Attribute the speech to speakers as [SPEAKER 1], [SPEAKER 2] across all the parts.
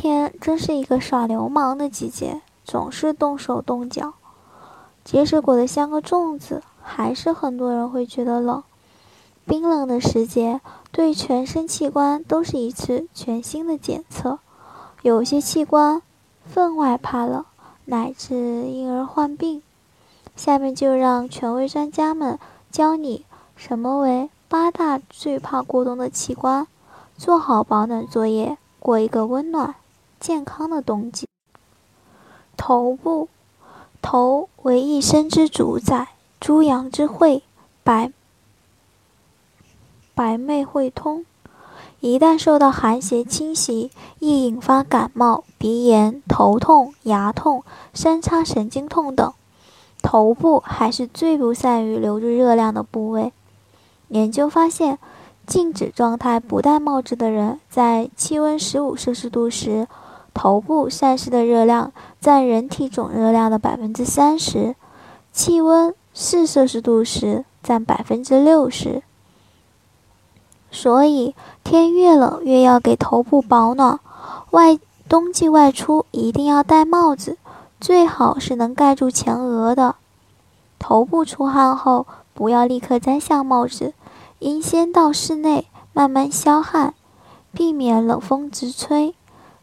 [SPEAKER 1] 天真是一个耍流氓的季节，总是动手动脚。即使裹得像个粽子，还是很多人会觉得冷。冰冷的时节，对全身器官都是一次全新的检测。有些器官分外怕冷，乃至因而患病。下面就让权威专家们教你什么为八大最怕过冬的器官，做好保暖作业。过一个温暖、健康的冬季。头部，头为一身之主宰，诸阳之会，百百脉汇通。一旦受到寒邪侵袭，易引发感冒、鼻炎、头痛、牙痛、三叉神经痛等。头部还是最不善于留住热量的部位。研究发现。静止状态不戴帽子的人，在气温十五摄氏度时，头部散失的热量占人体总热量的百分之三十；气温四摄氏度时，占百分之六十。所以，天越冷越要给头部保暖。外冬季外出一定要戴帽子，最好是能盖住前额的。头部出汗后，不要立刻摘下帽子。应先到室内慢慢消汗，避免冷风直吹。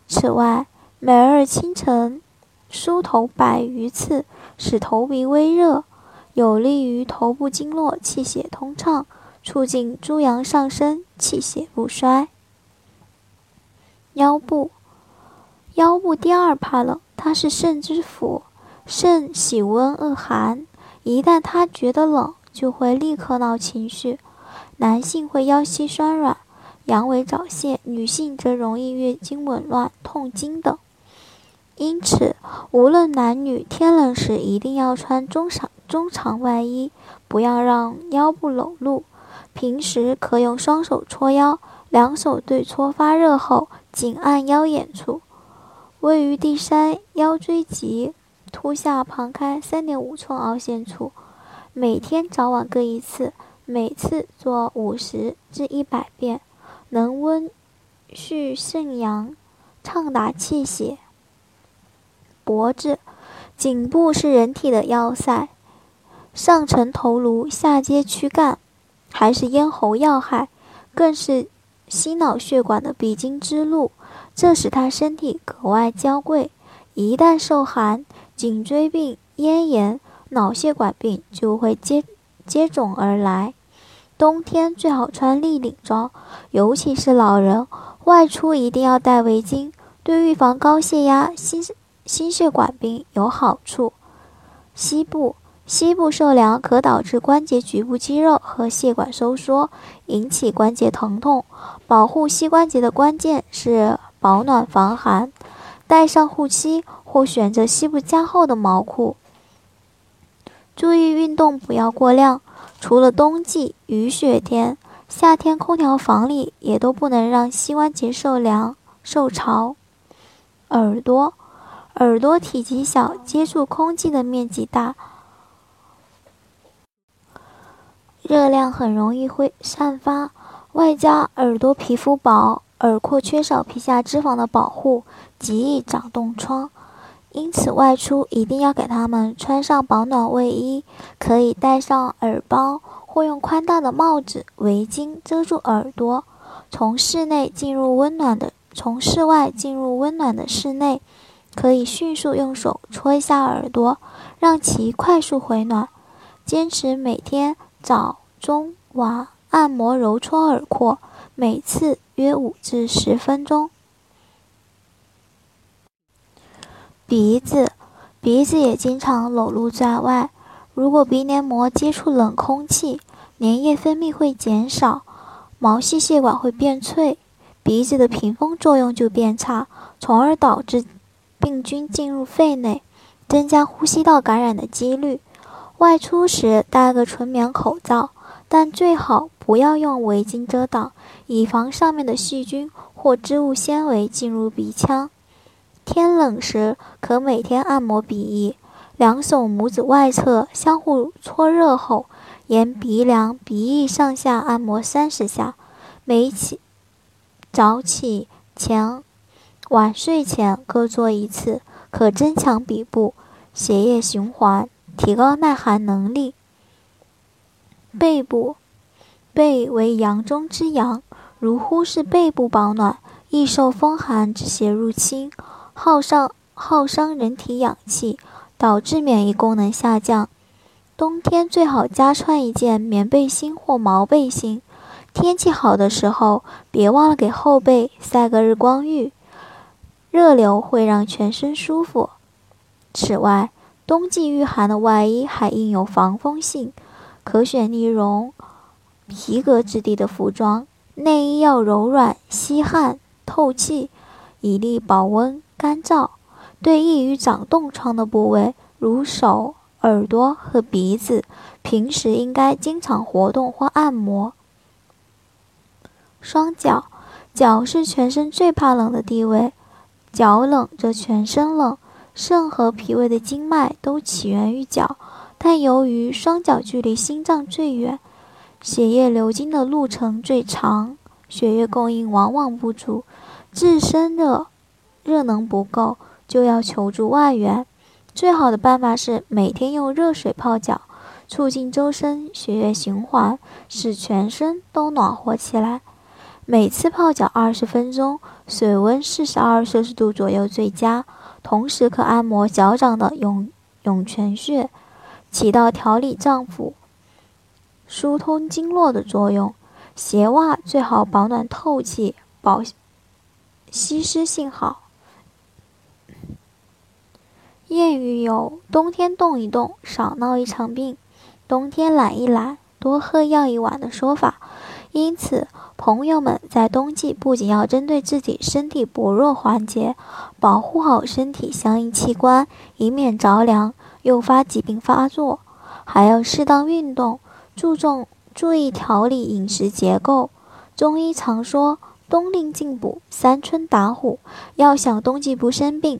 [SPEAKER 1] 此外，每日清晨梳头百余次，使头皮微热，有利于头部经络气血通畅，促进诸阳上升，气血不衰。腰部，腰部第二怕冷，它是肾之府，肾喜温恶寒，一旦它觉得冷，就会立刻闹情绪。男性会腰膝酸软、阳痿早泄，女性则容易月经紊乱、痛经等。因此，无论男女，天冷时一定要穿中长中长外衣，不要让腰部裸露。平时可用双手搓腰，两手对搓发热后，紧按腰眼处，位于第三腰椎棘突下旁开三点五寸凹陷处，每天早晚各一次。每次做五十至一百遍，能温煦肾阳，畅达气血。脖子、颈部是人体的要塞，上承头颅，下接躯干，还是咽喉要害，更是心脑血管的必经之路，这使他身体格外娇贵。一旦受寒，颈椎病、咽炎、脑血管病就会接接踵而来。冬天最好穿立领装，尤其是老人外出一定要戴围巾，对预防高血压、心心血管病有好处。膝部，膝部受凉可导致关节局部肌肉和血管收缩，引起关节疼痛。保护膝关节的关键是保暖防寒，带上护膝或选择膝部加厚的毛裤。注意运动不要过量。除了冬季雨雪天，夏天空调房里也都不能让膝关节受凉受潮。耳朵，耳朵体积小，接触空气的面积大，热量很容易会散发。外加耳朵皮肤薄，耳廓缺少皮下脂肪的保护，极易长冻疮。因此，外出一定要给他们穿上保暖卫衣，可以戴上耳包或用宽大的帽子、围巾遮住耳朵。从室内进入温暖的，从室外进入温暖的室内，可以迅速用手搓一下耳朵，让其快速回暖。坚持每天早、中、晚按摩揉搓耳廓，每次约五至十分钟。鼻子，鼻子也经常裸露在外。如果鼻黏膜接触冷空气，粘液分泌会减少，毛细血管会变脆，鼻子的屏风作用就变差，从而导致病菌进入肺内，增加呼吸道感染的几率。外出时戴个纯棉口罩，但最好不要用围巾遮挡，以防上面的细菌或织物纤维进入鼻腔。天冷时可每天按摩鼻翼，两手拇指外侧相互搓热后，沿鼻梁、鼻翼上下按摩三十下。每起早起前、晚睡前各做一次，可增强鼻部血液循环。提高耐寒能力。背部，背为阳中之阳，如忽视背部保暖，易受风寒之邪入侵，耗上耗伤人体氧气，导致免疫功能下降。冬天最好加穿一件棉背心或毛背心。天气好的时候，别忘了给后背晒个日光浴，热流会让全身舒服。此外，冬季御寒的外衣还应有防风性，可选呢绒、皮革质地的服装。内衣要柔软、吸汗、透气，以利保温、干燥。对易于长冻疮的部位，如手、耳朵和鼻子，平时应该经常活动或按摩。双脚，脚是全身最怕冷的地位，脚冷则全身冷。肾和脾胃的经脉都起源于脚，但由于双脚距离心脏最远，血液流经的路程最长，血液供应往往不足，自身的热能不够，就要求助外援。最好的办法是每天用热水泡脚，促进周身血液循环，使全身都暖和起来。每次泡脚二十分钟，水温四十二摄氏度左右最佳。同时可按摩脚掌的涌涌泉穴，起到调理脏腑、疏通经络的作用。鞋袜最好保暖透气，保吸湿性好。谚语有“冬天动一动，少闹一场病；冬天懒一懒，多喝药一碗”的说法。因此，朋友们在冬季不仅要针对自己身体薄弱环节，保护好身体相应器官，以免着凉诱发疾病发作，还要适当运动，注重注意调理饮食结构。中医常说“冬令进补，三春打虎”，要想冬季不生病，